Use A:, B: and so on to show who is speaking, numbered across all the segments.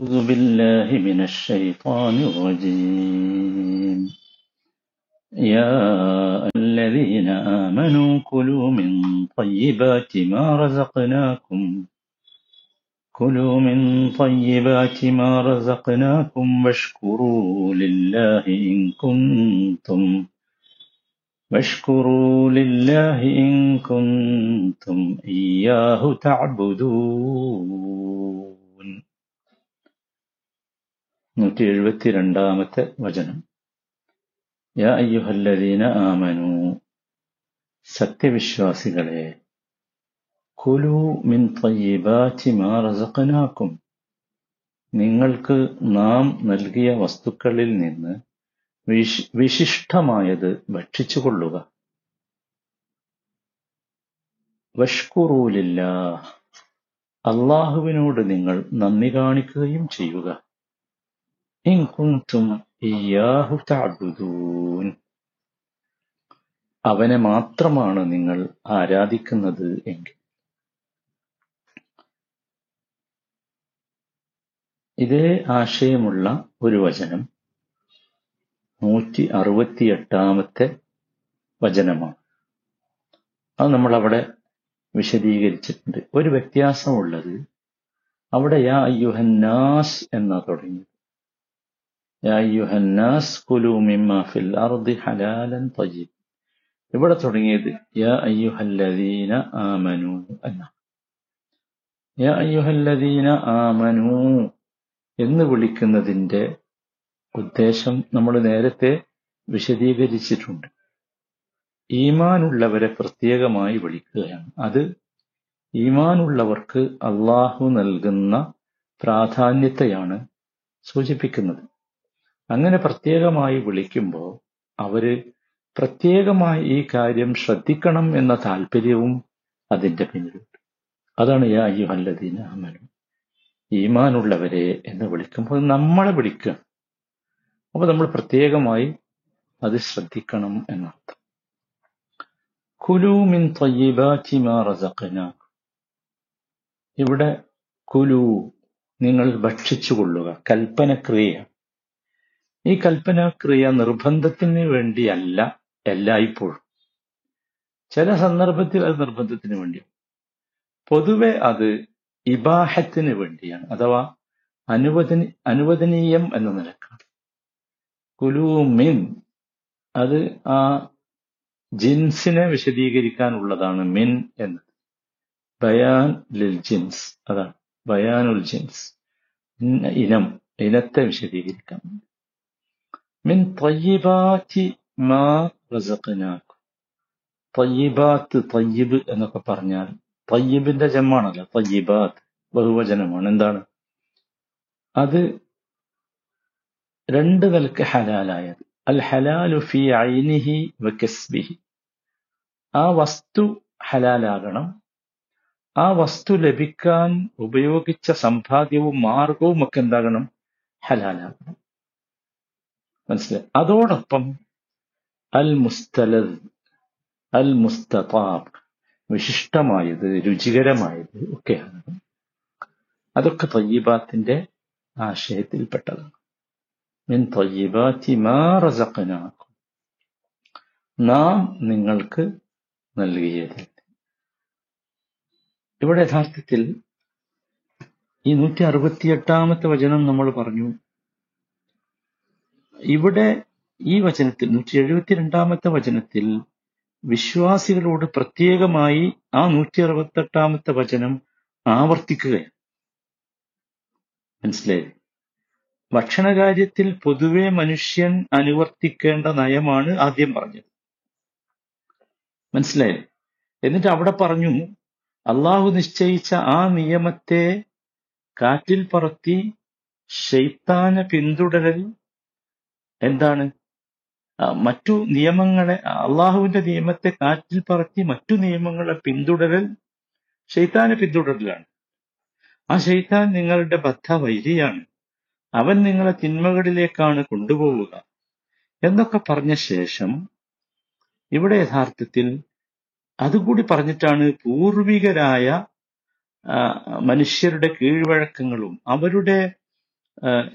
A: أعوذ بالله من الشيطان الرجيم. يا الذين آمنوا كلوا من طيبات ما رزقناكم. كلوا من طيبات ما رزقناكم واشكروا لله إن كنتم واشكروا لله إن كنتم إياه تعبدون. നൂറ്റി എഴുപത്തി രണ്ടാമത്തെ വചനം. യാ അയ്യുഹല്ലദീന ആമനു സത്യവിശ്വാസികളെ കുലു മിൻ തയ്യിബാറ്റി മാ റസഖനാക്കും. നിങ്ങൾക്ക് നാം നൽകിയ വസ്തുക്കളിൽ നിന്ന് വിശ് വിശിഷ്ടമായത് ഭക്ഷിച്ചുകൊള്ളുക. വഷ്കുറൂലില്ല അള്ളാഹുവിനോട് നിങ്ങൾ നന്ദി കാണിക്കുകയും ചെയ്യുക. ഇൻ കുൻതും ഇയ്യാഹു തഅബുദൂൻ അവനെ മാത്രമാണ് നിങ്ങൾ ആരാധിക്കുന്നത് എങ്കിൽ. ഇതേ ആശയമുള്ള ഒരു വചനം നൂറ്റി അറുപത്തിയെട്ടാമത്തെ വചനമാണ്. അത് നമ്മൾ അവിടെ വിശദീകരിച്ചിട്ടുണ്ട്. ഒരു വ്യത്യാസമുള്ളത് അവിടെ യാ യുഹന്നാസ് എന്നാ തുടങ്ങിയത് ഇവിടെ തുടങ്ങിയത് ആമനു എന്ന് വിളിക്കുന്നതിന്റെ ഉദ്ദേശം നമ്മൾ നേരത്തെ വിശദീകരിച്ചിട്ടുണ്ട്. ഈമാനുള്ളവരെ പ്രത്യേകമായി വിളിക്കുകയാണ്. അത് ഈമാനുള്ളവർക്ക് അള്ളാഹു നൽകുന്ന പ്രാധാന്യത്തെയാണ് സൂചിപ്പിക്കുന്നത്. അങ്ങനെ പ്രത്യേകമായി വിളിക്കുമ്പോൾ അവർ പ്രത്യേകമായി ഈ കാര്യം ശ്രദ്ധിക്കണം എന്ന താല്പര്യവും അതിന്റെ പിന്നിലുണ്ട്. അതാണ് യാ അയ്യുഹല്ലദീന അമനു. ഈമാനുള്ളവരെ എന്ന് വിളിക്കുമ്പോൾ നമ്മളെ വിളിക്കുക. അപ്പൊ നമ്മൾ പ്രത്യേകമായി അത് ശ്രദ്ധിക്കണം എന്നർത്ഥം. കുലു മിൻ തയ്യിബാറ്റി മാ ഇവിടെ കുലു നിങ്ങൾ ഭക്ഷിച്ചുകൊള്ളുക കൽപ്പനക്രിയ. ഈ കൽപ്പനാക്രിയ നിർബന്ധത്തിന് വേണ്ടിയല്ല എല്ലായ്പ്പോഴും. ചില സന്ദർഭത്തിൽ അത് നിർബന്ധത്തിന് വേണ്ടിയാണ് പൊതുവെ അത് ഇബാഹത്തിന് വേണ്ടിയാണ് അഥവാ അനുവദനി അനുവദനീയം എന്ന നിലക്കാണ്. കുലൂമിൻ അത് ആ ജിൻസിനെ വിശദീകരിക്കാനുള്ളതാണ് മിൻ എന്ന്. ബയാൻ ലിൽ ജിൻസ് അതാണ് ബയാനുൽ ജിൻസ്. ഇനം ഇനത്തെ വിശദീകരിക്കാൻ മിൻ തയ്യിബാറ്റി മാ റസഖനാക്കും തയ്യിബാത്ത് തയ്യിബ് എന്നൊക്കെ പറഞ്ഞാൽ തയ്യിബിന്റെ ജമ്മാണല്ലോ തയ്യിബാത്ത് ബഹുവചനമാണ്. എന്താണ്? അത് രണ്ട് നിലയ്ക്ക് ഹലാലായത്. അൽ ഹലാലു ഫി ഐനിഹി വകസ്ബിഹി ആ വസ്തു ഹലാലാകണം. ആ വസ്തു ലഭിക്കാൻ ഉപയോഗിച്ച സമ്പാദ്യവും മാർഗവും ഒക്കെ എന്താകണം? ഹലാലാകണം. മനസ്സിലായി? അതോടൊപ്പം അൽ മുസ്തലദ് അൽ മുസ്തതാബ് വിശിഷ്ടമായത് രുചികരമായത് ഒക്കെയാണ്. അതൊക്കെ തയ്യബാത്തിന്റെ ആശയത്തിൽപ്പെട്ടതാണ്. മിൻ തയ്യബാറ്റി മാ നാം നിങ്ങൾക്ക് നൽകിയത്. ഇവിടെ യഥാർത്ഥത്തിൽ ഈ നൂറ്റി അറുപത്തിയെട്ടാമത്തെ വചനം നമ്മൾ പറഞ്ഞു. ഇവിടെ ഈ വചനത്തിൽ നൂറ്റി എഴുപത്തിരണ്ടാമത്തെ വചനത്തിൽ വിശ്വാസികളോട് പ്രത്യേകമായി ആ നൂറ്റി അറുപത്തെട്ടാമത്തെ വചനം ആവർത്തിക്കുകയാണ്. മനസ്സിലായി? ഭക്ഷണകാര്യത്തിൽ പൊതുവെ മനുഷ്യൻ അനുവർത്തിക്കേണ്ട നയമാണ് ആദ്യം പറഞ്ഞത്. മനസ്സിലായി? എന്നിട്ട് അവിടെ പറഞ്ഞു അള്ളാഹു നിശ്ചയിച്ച ആ നിയമത്തെ കാറ്റിൽ പറത്തി ശൈത്താന പിന്തുടരൽ എന്താണ്? മറ്റു നിയമങ്ങളെ അള്ളാഹുവിന്റെ നിയമത്തെ കാറ്റിൽ പറത്തി മറ്റു നിയമങ്ങളെ പിന്തുടരൽ ഷെയ്ത്താനെ പിന്തുടരലാണ്. ആ ഷെയ്ത്താൻ നിങ്ങളുടെ ബദ്ധ വൈരിയാണ്. അവൻ നിങ്ങളെ തിന്മകളിലേക്കാണ് കൊണ്ടുപോവുക. എന്നൊക്കെ പറഞ്ഞ ശേഷം ഇവിടെ യഥാർത്ഥത്തിൽ അതുകൂടി പറഞ്ഞിട്ടാണ് പൂർവികരായ മനുഷ്യരുടെ കീഴ്വഴക്കങ്ങളും അവരുടെ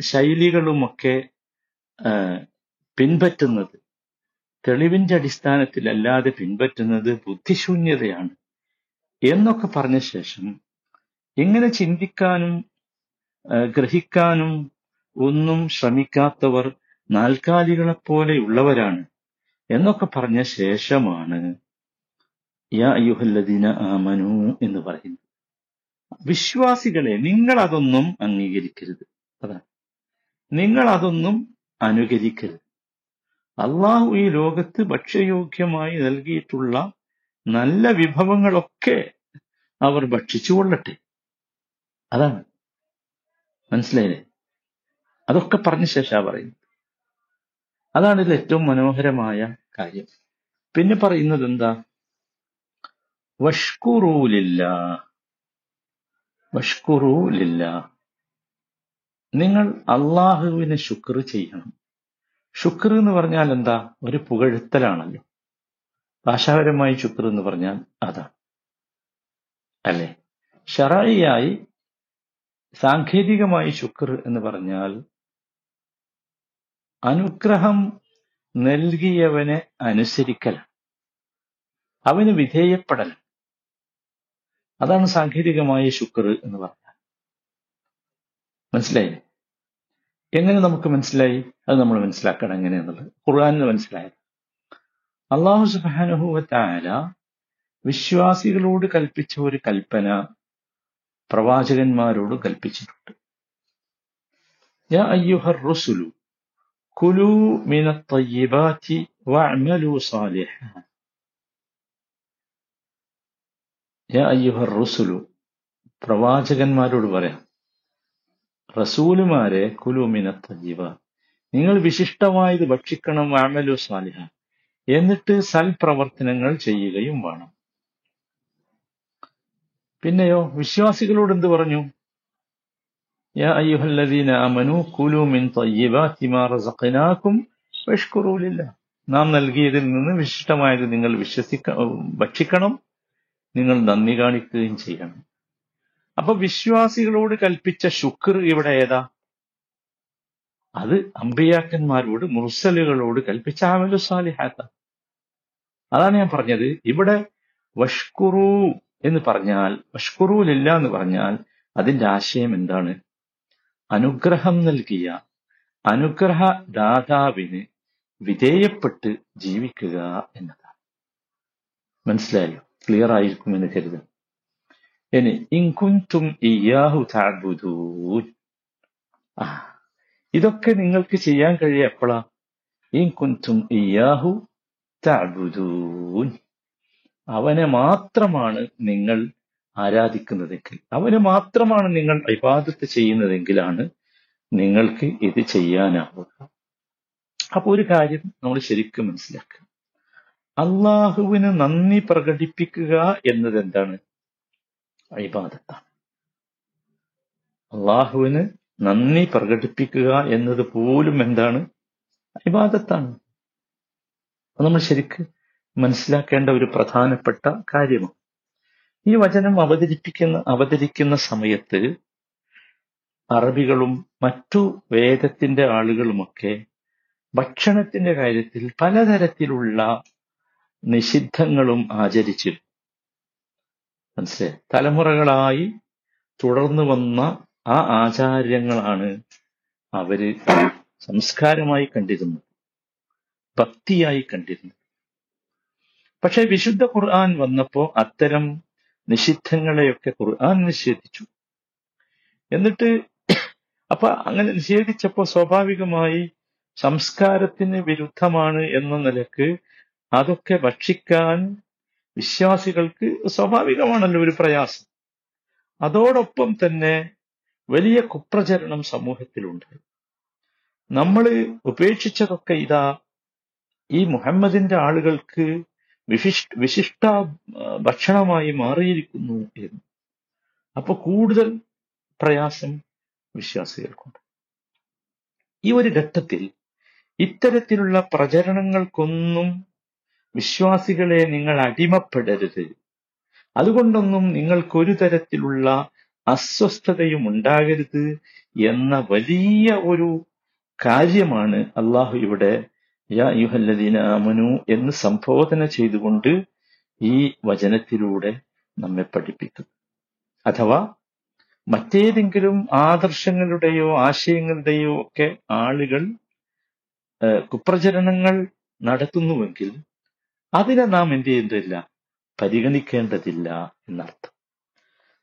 A: ശൈലികളുമൊക്കെ പിൻപറ്റുന്നത്. തെളിവിന്റെ അടിസ്ഥാനത്തിലല്ലാതെ പിൻപറ്റുന്നത് ബുദ്ധിശൂന്യതയാണ്. എന്നൊക്കെ പറഞ്ഞ ശേഷം എങ്ങനെ ചിന്തിക്കാനും ഗ്രഹിക്കാനും ഒന്നും ശ്രമിക്കാത്തവർ നാൽക്കാലികളെപ്പോലെയുള്ളവരാണ് എന്നൊക്കെ പറഞ്ഞ ശേഷമാണ് യാ അയ്യുഹല്ലദീന ആമനു എന്ന് പറയുന്നത്. വിശ്വാസികളെ നിങ്ങൾ അതൊന്നും അംഗീകരിക്കരുത്. അതാണ്. നിങ്ങൾ അതൊന്നും അനുകരിക്കരുത് അള്ളാഹു ഈ ലോകത്ത് ഭക്ഷ്യയോഗ്യമായി നൽകിയിട്ടുള്ള നല്ല വിഭവങ്ങളൊക്കെ അവർ ഭക്ഷിച്ചു കൊള്ളട്ടെ. അതാണ്. മനസ്സിലായില്ലേ? അതൊക്കെ പറഞ്ഞ ശേഷമാണ് പറയുന്നത്. അതാണ് ഇതിൽ ഏറ്റവും മനോഹരമായ കാര്യം. പിന്നെ പറയുന്നത് എന്താ? വഷ്കുറൂലില്ല. വഷ്കുറൂലില്ല. നിങ്ങൾ അള്ളാഹുവിന് ശുക്ർ ചെയ്യണം. ശുക്ർ എന്ന് പറഞ്ഞാൽ എന്താ? ഒരു പുകഴ്ത്തലാണല്ലോ. ഭാഷാപരമായി ശുക്ർ എന്ന് പറഞ്ഞാൽ അതാണ് അല്ലെ? ഷറായിയായി സാങ്കേതികമായി ശുക്ർ എന്ന് പറഞ്ഞാൽ അനുഗ്രഹം നൽകിയവനെ അനുസരിക്കൽ. അവന് വിധേയപ്പെടൽ. അതാണ് സാങ്കേതികമായ ശുക്ർ എന്ന് പറഞ്ഞാൽ. മനസ്സിലായില്ലേ എങ്ങനെ നമുക്ക് മനസ്സിലായി? അത് നമ്മൾ മനസ്സിലാക്കണം എങ്ങനെയെന്നുള്ളത്. ഖുർആാനിൽ മനസ്സിലായത്. അള്ളാഹു സുബാനുഭവത്തായ വിശ്വാസികളോട് കൽപ്പിച്ച ഒരു കൽപ്പന പ്രവാചകന്മാരോട് കൽപ്പിച്ചിട്ടുണ്ട്. യാ അയ്യുഹർ റുസുലു കുലു മിന തയ്യിബാത്തി വഅമലു സാലിഹ യാ അയ്യുഹർ റുസുലു പ്രവാചകന്മാരോട് പറയാം റസൂലുമാരെ കുലൂമിന തജീവ നിങ്ങൾ വിശിഷ്ടമായത് ഭക്ഷിക്കണം വാമലു സാലിഹ. എന്നിട്ട് സൽപ്രവർത്തനങ്ങൾ ചെയ്യുകയും വേണം. പിന്നെയോ വിശ്വാസികളോട് എന്ത് പറഞ്ഞു? യാ അയ്യുഹല്ലദീന നാം നൽകിയതിൽ നിന്ന് വിശിഷ്ടമായത് നിങ്ങൾ വിശ്വസിക്ക ഭക്ഷിക്കണം നിങ്ങൾ നന്ദി കാണിക്കുകയും ചെയ്യണം. അപ്പൊ വിശ്വാസികളോട് കൽപ്പിച്ച ശുക്ർ ഇവിടെ ഏതാ? അത് അമ്പിയാക്കന്മാരോട് മുർസലുകളോട് കൽപ്പിച്ച ആമലു സാലിഹാത്ത. അതാണ് ഞാൻ പറഞ്ഞത്. ഇവിടെ വഷ്കുറു എന്ന് പറഞ്ഞാൽ വഷ്കുറുവിലില്ല എന്ന് പറഞ്ഞാൽ അതിന്റെ ആശയം എന്താണ്? അനുഗ്രഹം നൽകിയ അനുഗ്രഹ ദാതാവിന് വിധേയപ്പെട്ട് ജീവിക്കുക എന്നതാണ്. മനസ്സിലായല്ലോ ക്ലിയർ ആയിരിക്കും എന്ന് കരുതുന്നു. ഇനി ഇൻകുന്തും ഇയാഹു താബുദൂൻ ആ ഇതൊക്കെ നിങ്ങൾക്ക് ചെയ്യാൻ കഴിയ എപ്പോഴാ ഇൻകുന്തും ഇയാഹു താബുദൂൻ അവനെ മാത്രമാണ് നിങ്ങൾ ആരാധിക്കുന്നതെങ്കിൽ അവന് മാത്രമാണ് നിങ്ങൾ ഇബാദത്ത് ചെയ്യുന്നതെങ്കിലാണ് നിങ്ങൾക്ക് ഇത് ചെയ്യാനാവുക. അപ്പൊ ഒരു കാര്യം നമ്മൾ ശരിക്കും മനസ്സിലാക്കുക. അള്ളാഹുവിന് നന്ദി പ്രകടിപ്പിക്കുക എന്നത് എന്താണ്? ഇബാദത്താണ് അള്ളാഹുവിന് നന്ദി പ്രകടിപ്പിക്കുക എന്നത് പോലും എന്താണ്? ഇബാദത്താണ് അത് നമ്മൾ ശരിക്ക് മനസ്സിലാക്കേണ്ട ഒരു പ്രധാനപ്പെട്ട കാര്യമാണ്. ഈ വചനം അവതരിപ്പിക്കുന്ന അവതരിക്കുന്ന സമയത്ത് അറബികളും മറ്റു വേദത്തിന്റെ ആളുകളുമൊക്കെ ഭക്ഷണത്തിന്റെ കാര്യത്തിൽ പലതരത്തിലുള്ള നിഷിദ്ധങ്ങളും ആചരിച്ചിരുന്നു. മനസ്സിലായി തലമുറകളായി തുടർന്നു വന്ന ആ ആചാര്യങ്ങളാണ് അവർ സംസ്കാരമായി കണ്ടിരുന്നത്. ഭക്തിയായി കണ്ടിരുന്നത്. പക്ഷെ വിശുദ്ധ ഖുർആൻ വന്നപ്പോ അത്തരം നിഷിദ്ധങ്ങളെയൊക്കെ ഖുർആൻ നിഷേധിച്ചു. എന്നിട്ട് അപ്പൊ അങ്ങനെ നിഷേധിച്ചപ്പോ സ്വാഭാവികമായി സംസ്കാരത്തിന് വിരുദ്ധമാണ് എന്ന നിലയ്ക്ക് അതൊക്കെ ഭക്ഷിക്കാൻ വിശ്വാസികൾക്ക് സ്വാഭാവികമാണല്ലോ ഒരു പ്രയാസം. അതോടൊപ്പം തന്നെ വലിയ കുപ്രചരണം സമൂഹത്തിലുണ്ട്. നമ്മൾ ഉപേക്ഷിച്ചതൊക്കെ ഇതാ. ഈ മുഹമ്മദിന്റെ ആളുകൾക്ക് വിശിഷ്ട വിശിഷ്ട ഭക്ഷണമായി മാറിയിരിക്കുന്നു എന്ന്. അപ്പൊ കൂടുതൽ പ്രയാസം വിശ്വാസികൾക്കുണ്ട്. ഈ ഒരു ഘട്ടത്തിൽ ഇത്തരത്തിലുള്ള പ്രചരണങ്ങൾക്കൊന്നും വിശ്വാസികളെ നിങ്ങൾ അടിമപ്പെടരുത്. അതുകൊണ്ടൊന്നും നിങ്ങൾക്കൊരു തരത്തിലുള്ള അസ്വസ്ഥതയും ഉണ്ടാകരുത് എന്ന വലിയ ഒരു കാര്യമാണ് അള്ളാഹു ഇവിടെ യാ എന്ന് സംബോധന ചെയ്തുകൊണ്ട് ഈ വചനത്തിലൂടെ നമ്മെ പഠിപ്പിക്കുന്നു. അഥവാ മറ്റേതെങ്കിലും ആദർശങ്ങളുടെയോ ആശയങ്ങളുടെയോ ഒക്കെ ആളുകൾ കുപ്രചരണങ്ങൾ നടത്തുന്നുവെങ്കിൽ അതിനെ നാം എന്ത് ചെയ്യേണ്ടതില്ല? പരിഗണിക്കേണ്ടതില്ല എന്നർത്ഥം.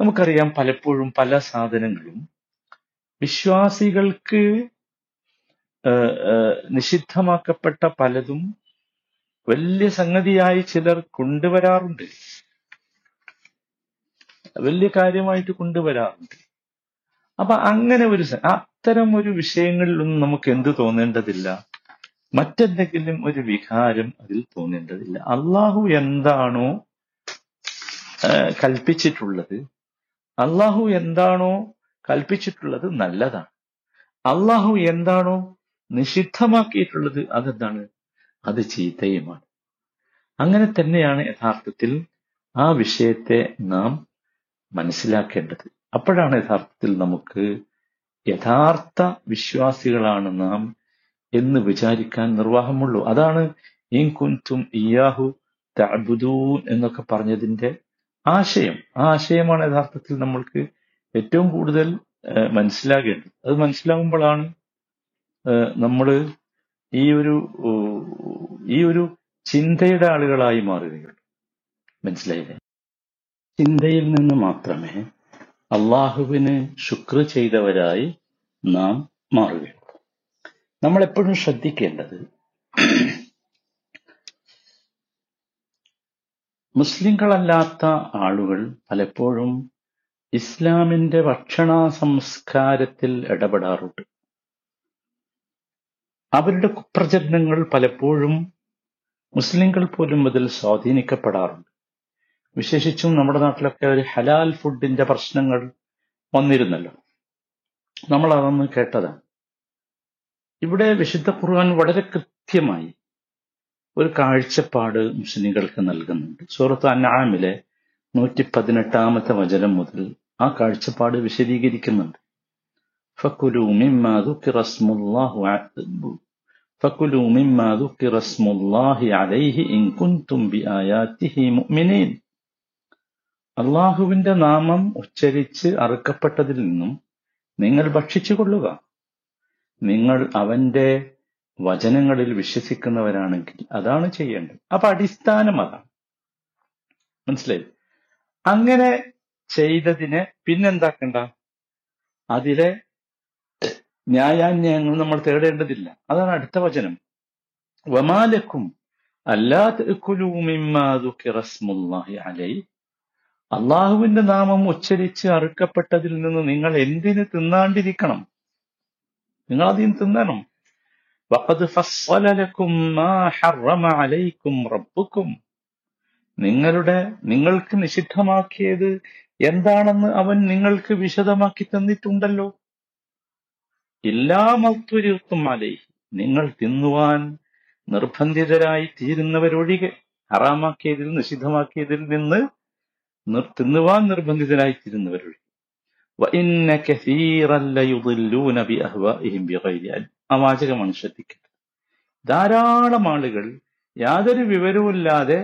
A: നമുക്കറിയാം പലപ്പോഴും പല സാധനങ്ങളും വിശ്വാസികൾക്ക് നിഷിദ്ധമാക്കപ്പെട്ട പലതും വലിയ സംഗതിയായി ചിലർ കൊണ്ടുവരാറുണ്ട്. വലിയ കാര്യമായിട്ട് കൊണ്ടുവരാറുണ്ട്. അപ്പൊ അങ്ങനെ ഒരു അത്തരം ഒരു വിഷയങ്ങളിലൊന്നും നമുക്ക് എന്ത് തോന്നേണ്ടതില്ല? മറ്റെന്തെങ്കിലും ഒരു വികാരം അതിൽ തോന്നേണ്ടതില്ല. അള്ളാഹു എന്താണോ കൽപ്പിച്ചിട്ടുള്ളത് അള്ളാഹു എന്താണോ കൽപ്പിച്ചിട്ടുള്ളത് നല്ലതാണ്. അള്ളാഹു എന്താണോ നിഷിദ്ധമാക്കിയിട്ടുള്ളത് അതെന്താണ്? അത് ചീത്തയുമാണ്. അങ്ങനെ തന്നെയാണ് യഥാർത്ഥത്തിൽ ആ വിഷയത്തെ നാം മനസ്സിലാക്കേണ്ടത്. അപ്പോഴാണ് യഥാർത്ഥത്തിൽ നമുക്ക് യഥാർത്ഥ വിശ്വാസികളാണ് നാം എന്ന് വിചാരിക്കാൻ നിർവാഹമുള്ളൂ. അതാണ് ഇൻ കുൻതും ഇയാഹു തഅബുദൂൻ എന്നൊക്കെ പറഞ്ഞതിന്റെ ആശയം. ആ ആശയമാണ് യഥാർത്ഥത്തിൽ നമ്മൾക്ക് ഏറ്റവും കൂടുതൽ മനസ്സിലാകേണ്ടത്. അത് മനസ്സിലാകുമ്പോഴാണ് നമ്മൾ ഈ ഒരു ഈ ഒരു ചിന്തയുടെ ആളുകളായി മാറുകയുള്ളൂ. മനസ്സിലായില്ലേ? ചിന്തയിൽ നിന്ന് മാത്രമേ അള്ളാഹുവിന് ശുക്ർ ചെയ്തവരായി നാം മാറുകയുള്ളൂ. നമ്മൾ എപ്പോഴും ശ്രദ്ധിക്കേണ്ടത് മുസ്ലിങ്ങളല്ലാത്ത ആളുകൾ പലപ്പോഴും ഇസ്ലാമിന്റെ ഭക്ഷണ സംസ്കാരത്തിൽ ഇടപെടാറുണ്ട്. അവരുടെ കുപ്രചരണങ്ങൾ പലപ്പോഴും മുസ്ലിങ്ങൾ പോലും അതിൽ സ്വാധീനിക്കപ്പെടാറുണ്ട്. വിശേഷിച്ചും നമ്മുടെ നാട്ടിലൊക്കെ ഒരു ഹലാൽ ഫുഡിന്റെ പ്രശ്നങ്ങൾ വന്നിരുന്നല്ലോ. നമ്മൾ അതൊന്ന് കേട്ടതാണ്. ഇവിടെ വിശുദ്ധ ഖുർആൻ വളരെ കൃത്യമായി ഒരു കാഴ്ചപ്പാട് മുസ്ലിങ്ങൾക്ക് നൽകുന്നുണ്ട്. സൂറത്ത് അനാമിലെ നൂറ്റി പതിനെട്ടാമത്തെ വചനം മുതൽ ആ കാഴ്ചപ്പാട് വിശദീകരിക്കുന്നുണ്ട്. അള്ളാഹുവിന്റെ നാമം ഉച്ചരിച്ച് അറുക്കപ്പെട്ടതിൽ നിന്നും നിങ്ങൾ ഭക്ഷിച്ചു കൊള്ളുക നിങ്ങൾ അവന്റെ വചനങ്ങളിൽ വിശ്വസിക്കുന്നവരാണെങ്കിൽ അതാണ് ചെയ്യേണ്ടത്. അപ്പൊ അടിസ്ഥാനം അതാണ്. മനസ്സിലായി? അങ്ങനെ ചെയ്തതിന് പിന്നെന്താക്കണ്ട? അതിലെ ന്യായാന്യായങ്ങൾ നമ്മൾ തേടേണ്ടതില്ല. അതാണ് അടുത്ത വചനം. വമാലക്കും അലൈ. അള്ളാഹുവിന്റെ നാമം ഉച്ചരിച്ച് അറുക്കപ്പെട്ടതിൽ നിന്ന് നിങ്ങൾ എന്തിന് തിന്നാണ്ടിരിക്കണം? നിങ്ങൾ അതിന് തിന്നണം. വഖദ് മാ ഹറമ അലൈക്കും റബ്ബുക്കും. നിങ്ങളുടെ നിങ്ങൾക്ക് നിഷിദ്ധമാക്കിയത് എന്താണെന്ന് അവൻ നിങ്ങൾക്ക് വിശദമാക്കി തന്നിട്ടുണ്ടല്ലോ. എല്ലാ മത്വരുത്തും അലൈ നിങ്ങൾ തിന്നുവാൻ നിർബന്ധിതരായി തീരുന്നവരൊഴികെ ഹറാമാക്കിയതിൽ നിഷിദ്ധമാക്കിയതിൽ നിന്ന് തിന്നുവാൻ നിർബന്ധിതരായി തീരുന്നവരൊഴികെ. വഇന്ന കസീറൻ ലയുദില്ലൂന ബിഅഹ്വാഇഹിം ബിഗൈരി ധാരാളം ആളുകൾ യാതൊരു വിവരവുമില്ലാതെ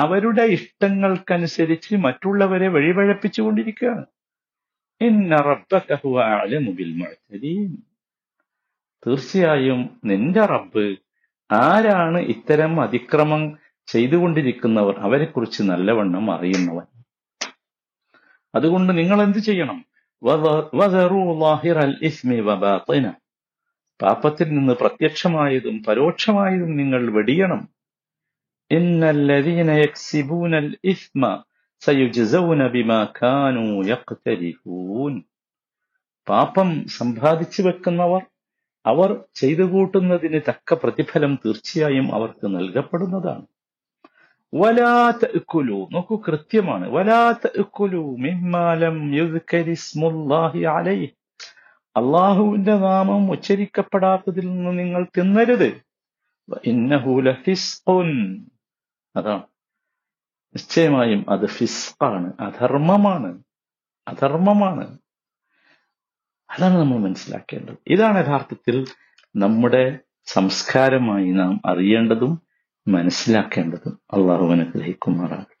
A: അവരുടെ ഇഷ്ടങ്ങൾക്കനുസരിച്ച് മറ്റുള്ളവരെ വഴിപഴപ്പിച്ചു കൊണ്ടിരിക്കുകയാണ് തീർച്ചയായും നിന്റെ റബ്ബ് ആരാണ് ഇത്തരം അതിക്രമം ചെയ്തുകൊണ്ടിരിക്കുന്നവർ? അവരെക്കുറിച്ച് നല്ലവണ്ണം അറിയുന്നവൻ. അതുകൊണ്ട് നിങ്ങൾ എന്ത് ചെയ്യണം? വദ- ലാഹിറൽ ഇസ്മി വബാത്തിന പാപത്തിൽ നിന്ന് പ്രത്യക്ഷമായതും പരോക്ഷമായതും നിങ്ങൾ വെടിയണം. ഇന്നല്ലദീന യക്സിബൂനൽ ഇസ്മ സയുജ്സൗന ബിമാ കാനൂ യഖ്തരിഫൂൻ. പാപം സമ്പാദിച്ചു വെക്കുന്നവർ അവർ ചെയ്തു കൂട്ടുന്നതിന് തക്ക പ്രതിഫലം തീർച്ചയായും അവർക്ക് നൽകപ്പെടുന്നതാണ്. വലാ ഇക്കുലു നോക്കൂ കൃത്യമാണ്. വലാത്ത ഇക്കുലു മിമ്മാലം ലം യുദ്കരി അലൈഹി. അള്ളാഹുവിന്റെ നാമം ഉച്ചരിക്കപ്പെടാത്തതിൽ നിന്ന് നിങ്ങൾ തിന്നരുത്. അതാണ്. നിശ്ചയമായും അത് ഫിസ്ഖാണ്. അധർമ്മമാണ്. അധർമ്മമാണ്. അതാണ് നമ്മൾ മനസ്സിലാക്കേണ്ടത്. ഇതാണ് യഥാർത്ഥത്തിൽ നമ്മുടെ സംസ്കാരമായി നാം അറിയേണ്ടതും മനസ്സിലാക്കേണ്ടതും അള്ളാഹു അനുഗ്രഹിക്കുമാറാകട്ടെ.